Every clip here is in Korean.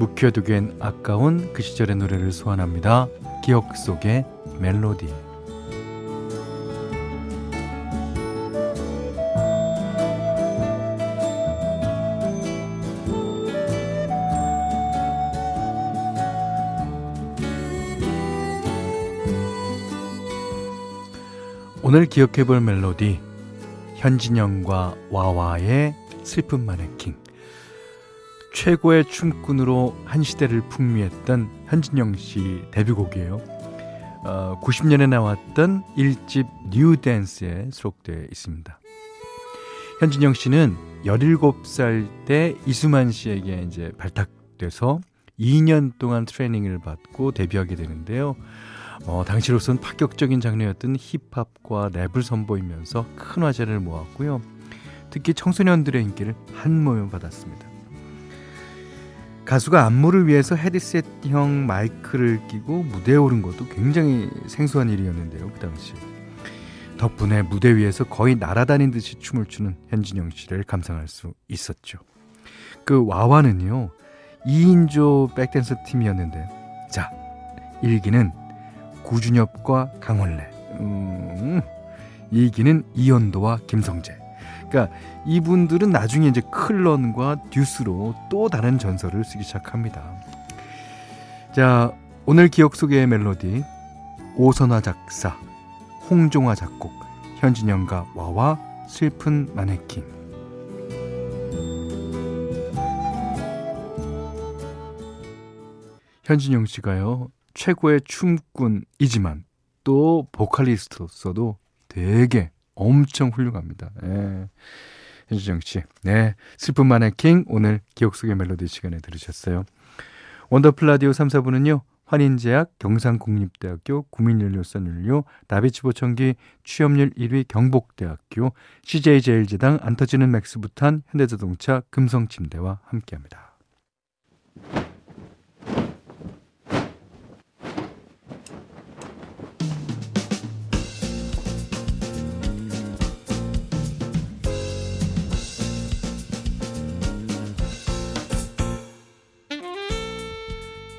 묵혀두기엔 아까운 그 시절의 노래를 소환합니다. 기억 속의 멜로디. 오늘 기억해볼 멜로디 현진영과 와와의 슬픈 마네킹 최고의 춤꾼으로 한 시대를 풍미했던 현진영 씨 데뷔곡이에요. 어, 90년에 나왔던 1집 뉴댄스에 수록되어 있습니다. 현진영 씨는 17살 때 이수만 씨에게 이제 발탁돼서 2년 동안 트레이닝을 받고 데뷔하게 되는데요. 어, 당시로선 파격적인 장르였던 힙합과 랩을 선보이면서 큰 화제를 모았고요. 특히 청소년들의 인기를 한몸에 받았습니다. 가수가 안무를 위해서 헤드셋형 마이크를 끼고 무대에 오른 것도 굉장히 생소한 일이었는데요. 그 당시. 덕분에 무대 위에서 거의 날아다닌 듯이 춤을 추는 현진영 씨를 감상할 수 있었죠. 그 와와는요. 2인조 백댄서 팀이었는데 자, 1기는 구준엽과 강원래. 음, 이기는 이현도와 김성재. 그러니까 이분들은 나중에 이제 클런과 듀스로 또 다른 전설을 쓰기 시작합니다. 자, 오늘 기억 속의 멜로디 오선화 작사, 홍종화 작곡, 현진영과 와와 슬픈 마네킹. 현진영 씨가요. 최고의 춤꾼이지만 또 보컬리스트로서도 되게 엄청 훌륭합니다. 예. 현주정 씨. 네. 슬픈 마네킹 오늘 기억 속의 멜로디 시간에 들으셨어요. 원더풀 라디오 3, 4부는요. 환인제약, 경상국립대학교, 국민연료선연료, 다비치보청기, 취업률 1위 경복대학교, CJ제일제당, 안터지는 맥스부탄, 현대자동차, 금성침대와 함께합니다.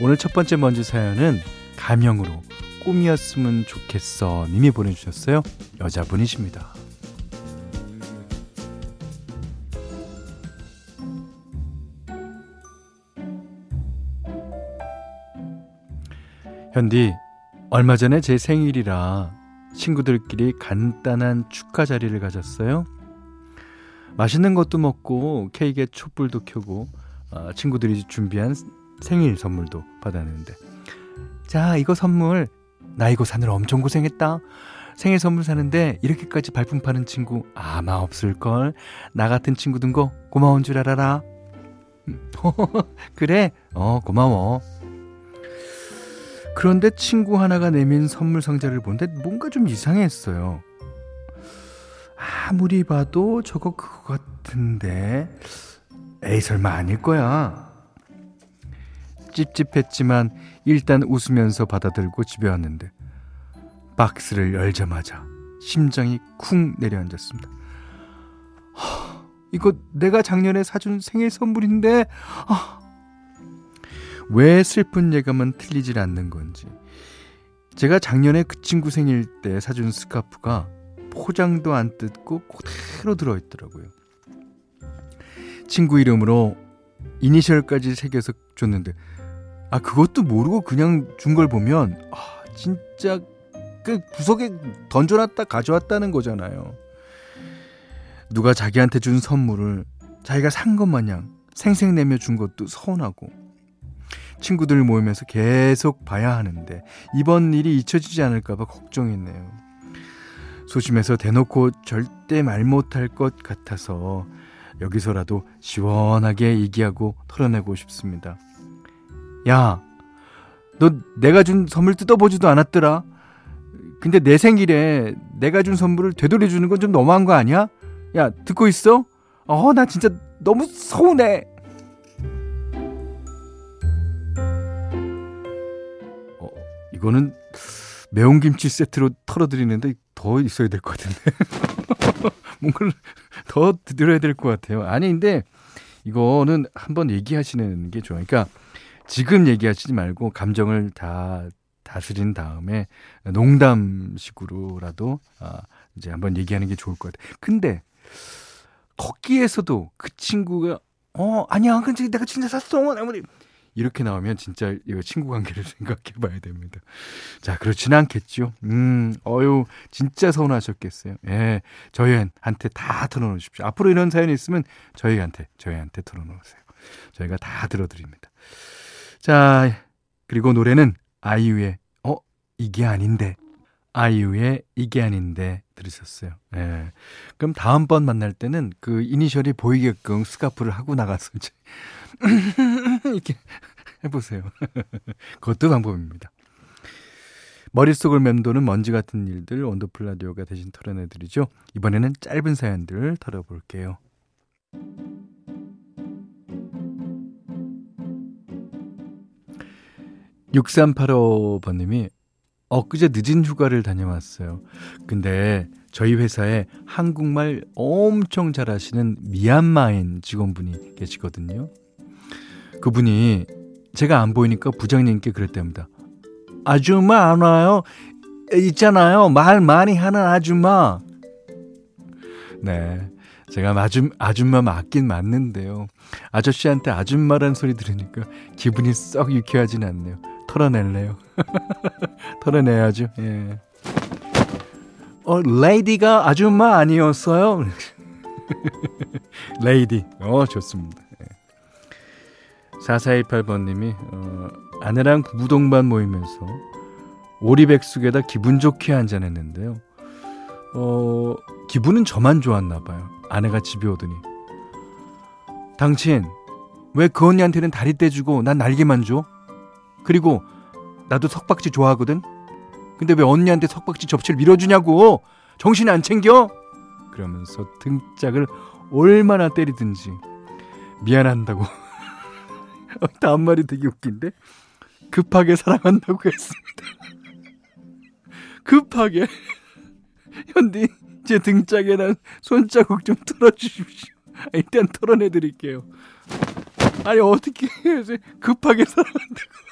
오늘 첫 번째 먼지 사연은 가명으로 꿈이었으면 좋겠어 님이 보내주셨어요. 여자분이십니다. 현디, 얼마 전에 제 생일이라 친구들끼리 간단한 축하 자리를 가졌어요. 맛있는 것도 먹고 케이크에 촛불도 켜고 어, 친구들이 준비한 생일 선물도 받았는데. 자 이거 선물. 나 이거 사느라 엄청 고생했다. 생일 선물 사는데 이렇게까지 발품 파는 친구 아마 없을걸. 나 같은 친구 든 거 고마운 줄 알아라. 그래. 어 고마워. 그런데 친구 하나가 내민 선물 상자를 보는데 뭔가 좀 이상했어요. 아무리 봐도 저거 그거 같은데. 에이 설마 아닐 거야 찝찝했지만 일단 웃으면서 받아들고 집에 왔는데 박스를 열자마자 심장이 쿵 내려앉았습니다. 하, 이거 내가 작년에 사준 생일 선물인데 하, 왜 슬픈 예감은 틀리질 않는 건지 제가 작년에 그 친구 생일 때 사준 스카프가 포장도 안 뜯고 그대로 들어있더라고요. 친구 이름으로 이니셜까지 새겨서 줬는데 아 그것도 모르고 그냥 준 걸 보면 아 진짜 그 구석에 던져놨다 가져왔다는 거잖아요. 누가 자기한테 준 선물을 자기가 산 것 마냥 생색내며 준 것도 서운하고 친구들 모이면서 계속 봐야 하는데 이번 일이 잊혀지지 않을까봐 걱정했네요. 소심해서 대놓고 절대 말 못할 것 같아서 여기서라도 시원하게 얘기하고 털어내고 싶습니다. 야, 너 내가 준 선물 뜯어보지도 않았더라. 근데 내 생일에 내가 준 선물을 되돌려주는 건 좀 너무한 거 아니야? 야, 듣고 있어? 어, 나 진짜 너무 서운해. 어, 이거는 매운 김치 세트로 털어드리는데 더 있어야 될 것 같은데. 뭔가를 더 드려야 될 것 같아요. 아니, 근데 이거는 한번 얘기하시는 게 좋아요. 그러니까 지금 얘기하시지 말고 감정을 다 다스린 다음에 농담식으로라도 아, 이제 한번 얘기하는 게 좋을 것 같아요. 근데 걷기에서도 그 친구가 어 아니야 근데 내가 진짜 샀어 아무리 이렇게 나오면 진짜 이거 친구 관계를 생각해 봐야 됩니다. 자, 그렇지는 않겠죠. 음, 어유, 진짜 서운하셨겠어요. 예, 저희한테 다 털어놓으십시오. 앞으로 이런 사연이 있으면 저희한테, 저희한테 털어놓으세요. 저희가 다 들어드립니다. 자, 그리고 노래는 아이유의, 어, 이게 아닌데. 아이유의 이게 아닌데 들으셨어요. 예. 그럼 다음번 만날 때는 그 이니셜이 보이게끔 스카프를 하고 나가서 이제 이렇게 해보세요. 그것도 방법입니다. 머릿속을 맴도는 먼지 같은 일들 원더풀 라디오가 대신 털어내드리죠. 이번에는 짧은 사연들 털어볼게요. 6385번님이 엊그제 늦은 휴가를 다녀왔어요. 근데 저희 회사에 한국말 엄청 잘하시는 미얀마인 직원분이 계시거든요. 그분이 제가 안 보이니까 부장님께 그랬답니다. 아줌마 안 와요? 있잖아요. 말 많이 하는 아줌마. 네. 제가 아줌, 아줌마 맞긴 맞는데요. 아저씨한테 아줌마란 소리 들으니까 기분이 썩 유쾌하진 않네요. 털어낼래요. 털어내야죠. 예. 어, 레이디가 아줌마 아니었어요? 레이디. 어, 좋습니다. 4428번님이, 어, 아내랑 무동반 모이면서 오리백숙에다 기분 좋게 한잔했는데요. 어, 기분은 저만 좋았나 봐요. 아내가 집에 오더니. 당신, 왜 그 언니한테는 다리 떼주고 난 날개만 줘? 그리고 나도 석박지 좋아하거든. 근데 왜 언니한테 석박지 접시를 밀어주냐고. 정신 안 챙겨? 그러면서 등짝을 얼마나 때리든지 미안한다고. 다음 말이 되게 웃긴데 급하게 사랑한다고 했습니다. 급하게 현디 제 등짝에 난 손자국 좀 털어주십시오. 일단 털어내드릴게요. 아니 어떻게 급하게 사랑한다고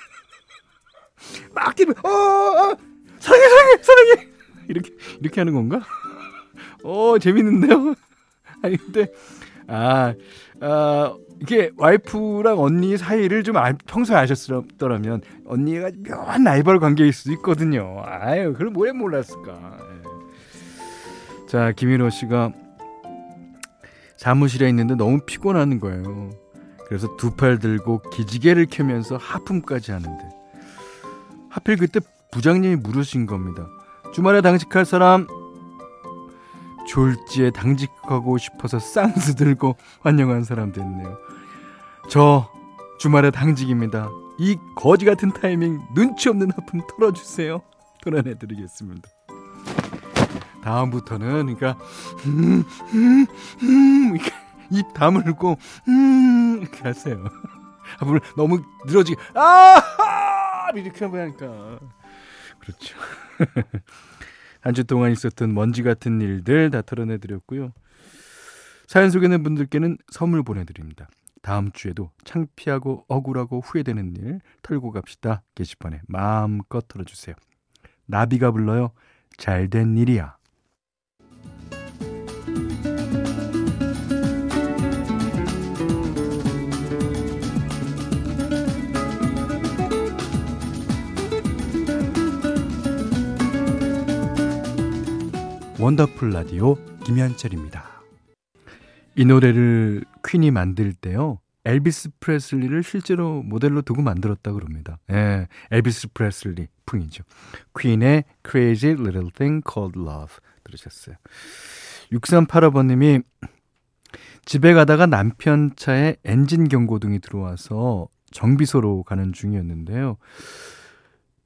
막 뛰면 어, 어 사랑해 사랑해 사랑해 이렇게 이렇게 하는 건가? 어 재밌는데요. 아니 근데 아, 아 이게 와이프랑 언니 사이를 좀 아, 평소에 아셨더라면 언니가 묘한 라이벌 관계일 수도 있거든요. 아유 그걸 왜 몰랐을까? 예. 자 김인호 씨가 사무실에 있는데 너무 피곤하는 거예요. 그래서 두 팔 들고 기지개를 켜면서 하품까지 하는데 하필 그때 부장님이 물으신 겁니다. 주말에 당직할 사람 졸지에 당직하고 싶어서 쌍수 들고 환영한 사람 됐네요. 저 주말에 당직입니다. 이 거지 같은 타이밍 눈치 없는 하품 털어주세요. 털어내드리겠습니다. 다음부터는 그러니까 음, 음, 음, 입 다물고 음 이렇게 하세요. 하품을 너무 늘어지게 아 이렇게 하니까 그렇죠. 한 주 동안 있었던 먼지 같은 일들 다 털어내드렸고요. 사연 소개는 분들께는 선물 보내드립니다. 다음 주에도 창피하고 억울하고 후회되는 일 털고 갑시다. 게시판에 마음껏 털어주세요. 나비가 불러요. 잘 된 일이야. 원더풀 라디오 김현철입니다. 이 노래를 퀸이 만들 때요. 엘비스 프레슬리를 실제로 모델로 두고 만들었다 그럽니다. 예, 엘비스 프레슬리 풍이죠. 퀸의 Crazy Little Thing Called Love 들으셨어요. 6385번님이 집에 가다가 남편 차에 엔진 경고등이 들어와서 정비소로 가는 중이었는데요.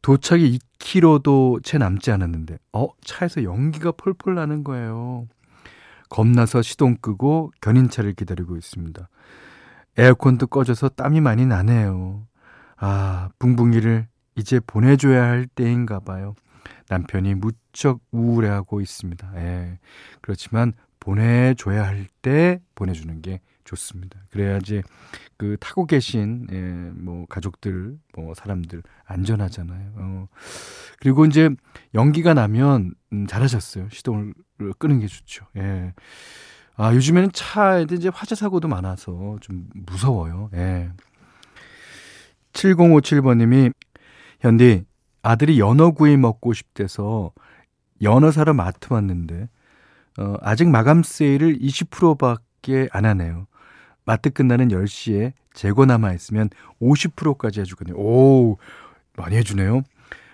도착이 2km도 채 남지 않았는데, 어, 차에서 연기가 폴폴 나는 거예요. 겁나서 시동 끄고 견인차를 기다리고 있습니다. 에어컨도 꺼져서 땀이 많이 나네요. 아, 붕붕이를 이제 보내줘야 할 때인가 봐요. 남편이 무척 우울해하고 있습니다. 예. 그렇지만 보내줘야 할 때 보내주는 게 좋습니다. 그래야지 그 타고 계신 예, 뭐 가족들, 뭐 사람들 안전하잖아요. 어. 그리고 이제 연기가 나면 음, 잘하셨어요. 시동을 끄는 게 좋죠. 예. 아, 요즘에는 차에 이제 화재 사고도 많아서 좀 무서워요. 예. 7057번님이 현디 아들이 연어구이 먹고 싶대서 연어 사러 마트 왔는데 어, 아직 마감 세일을 20%밖에 안 하네요. 마트 끝나는 10시에 재고 남아 있으면 50%까지 해주거든요. 오, 많이 해주네요.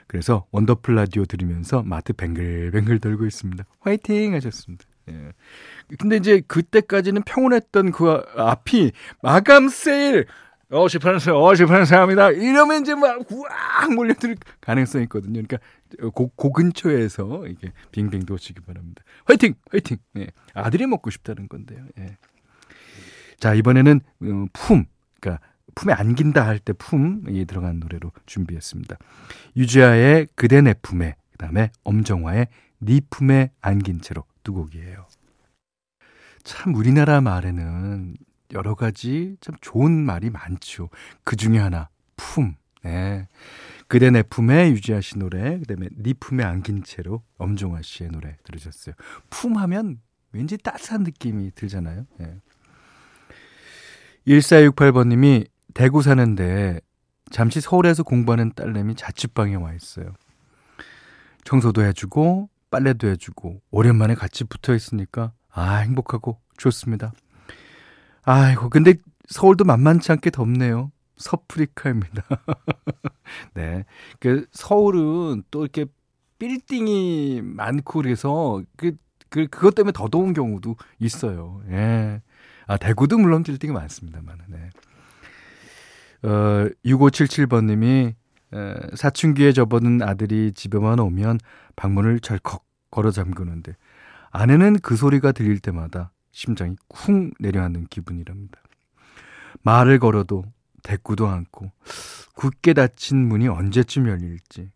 그래서 원더풀 라디오 들으면서 마트 뱅글뱅글 돌고 있습니다. 화이팅 하셨습니다. 예. 근데 이제 그때까지는 평온했던 그 앞이 마감 세일 어, 10%, 어, 10% 합니다. 이러면 이제 막, 우악 몰려들 가능성이 있거든요. 그러니까, 고, 고 근처에서 이게 빙빙 도시기 바랍니다. 화이팅! 화이팅! 예. 아들이 먹고 싶다는 건데요. 예. 자, 이번에는, 음, 품. 그러니까, 품에 안긴다 할 때 품이 들어간 노래로 준비했습니다. 유지아의 그대 내 품에, 그 다음에 엄정화의 네 품에 안긴 채로 두 곡이에요. 참, 우리나라 말에는 여러 가지 참 좋은 말이 많죠. 그 중에 하나, 품. 네. 그대 내 품에 유지아 씨 노래, 그 다음에 네 품에 안긴 채로 엄종화 씨의 노래 들으셨어요. 품 하면 왠지 따스한 느낌이 들잖아요. 네. 1468번님이 대구 사는데 잠시 서울에서 공부하는 딸내미 자취방에 와 있어요. 청소도 해주고 빨래도 해주고 오랜만에 같이 붙어 있으니까 아 행복하고 좋습니다. 아이고, 근데 서울도 만만치 않게 덥네요. 서프리카입니다. 네. 그 서울은 또 이렇게 빌딩이 많고 그래서 그, 그, 그것 때문에 더 더운 경우도 있어요. 예. 아, 대구도 물론 빌딩이 많습니다만, 네. 어, 6577번님이 에, 사춘기에 접어든 아들이 집에만 오면 방문을 철컥 걸어 잠그는데 아내는 그 소리가 들릴 때마다 심장이 쿵 내려앉는 기분이랍니다. 말을 걸어도 대꾸도 않고 굳게 닫힌 문이 언제쯤 열릴지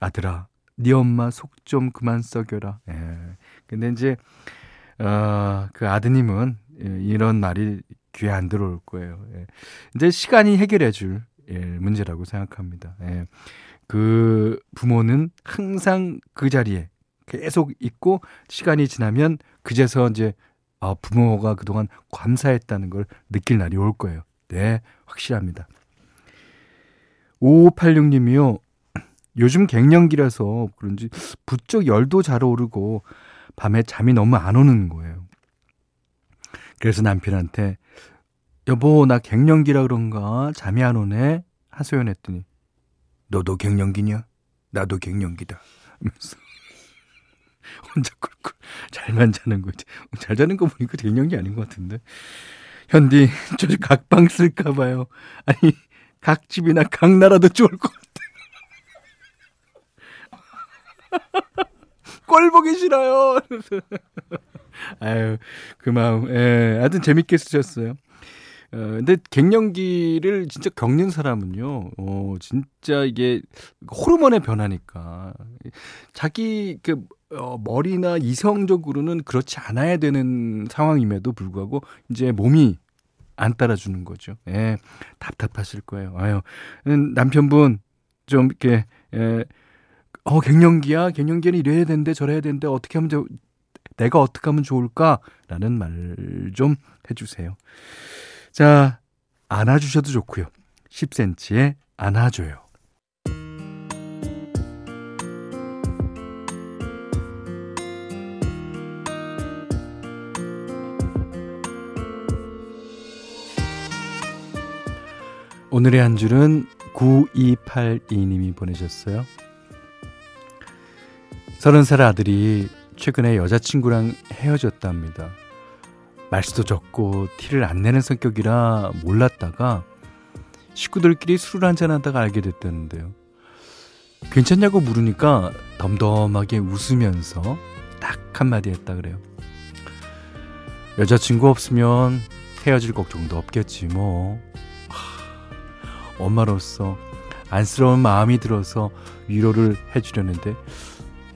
아들아 네 엄마 속 좀 그만 썩여라. 예. 근데 이제 어, 그 아드님은 예, 이런 말이 귀에 안 들어올 거예요. 예. 이제 시간이 해결해 줄 예, 문제라고 생각합니다. 예. 그 부모는 항상 그 자리에 계속 있고 시간이 지나면 그제서 이제 아, 부모가 그동안 감사했다는 걸 느낄 날이 올 거예요. 네, 확실합니다. 5586님이요. 요즘 갱년기라서 그런지 부쩍 열도 잘 오르고 밤에 잠이 너무 안 오는 거예요. 그래서 남편한테 여보 나 갱년기라 그런가 잠이 안 오네 하소연했더니 너도 갱년기냐? 나도 갱년기다. 하면서 혼자 꿀꿀 잘만 자는 거지. 잘 자는 거 보니까 갱년기 아닌 것 같은데. 현디, 저 각방 쓸까 봐요. 아니, 각 집이나 각 나라도 좋을 것 같아. 꼴 보기 싫어요. 아유, 그 마음, 예, 하여튼 재밌게 쓰셨어요. 어, 근데 갱년기를 진짜 겪는 사람은요, 어, 진짜 이게 호르몬의 변화니까. 자기 그 어, 머리나 이성적으로는 그렇지 않아야 되는 상황임에도 불구하고 이제 몸이 안 따라주는 거죠. 예, 답답하실 거예요. 아유, 음, 남편분 좀 이렇게 예, 어, 갱년기야. 갱년기는 이래야 되는데 저래야 되는데 어떻게 하면 저, 내가 어떻게 하면 좋을까라는 말 좀 해주세요. 자, 안아주셔도 좋고요. 10cm에 안아줘요. 오늘의 한 줄은 9282님이 보내셨어요. 서른 살 아들이 최근에 여자친구랑 헤어졌답니다. 말수도 적고 티를 안 내는 성격이라 몰랐다가 식구들끼리 술을 한잔하다가 알게 됐다는데요. 괜찮냐고 물으니까 덤덤하게 웃으면서 딱 한마디 했다 그래요. 여자친구 없으면 헤어질 걱정도 없겠지 뭐. 하, 엄마로서 안쓰러운 마음이 들어서 위로를 해주려는데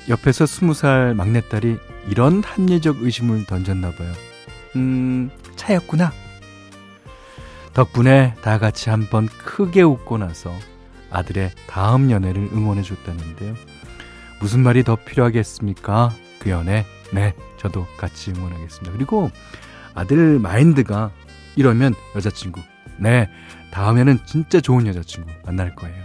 옆에서 스무 살 막내딸이 이런 합리적 의심을 던졌나 봐요. 음, 차였구나. 덕분에 다 같이 한번 크게 웃고 나서 아들의 다음 연애를 응원해 줬다는데요. 무슨 말이 더 필요하겠습니까? 그 연애. 네, 저도 같이 응원하겠습니다. 그리고 아들 마인드가 이러면 여자친구. 네, 다음에는 진짜 좋은 여자친구 만날 거예요.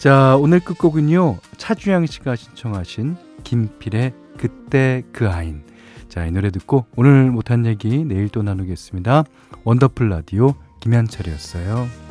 자, 오늘 끝곡은요. 차주양 씨가 신청하신 김필의 그때 그 아인. 자, 이 노래 듣고 오늘 못한 얘기 내일 또 나누겠습니다. 원더풀 라디오 김현철이었어요.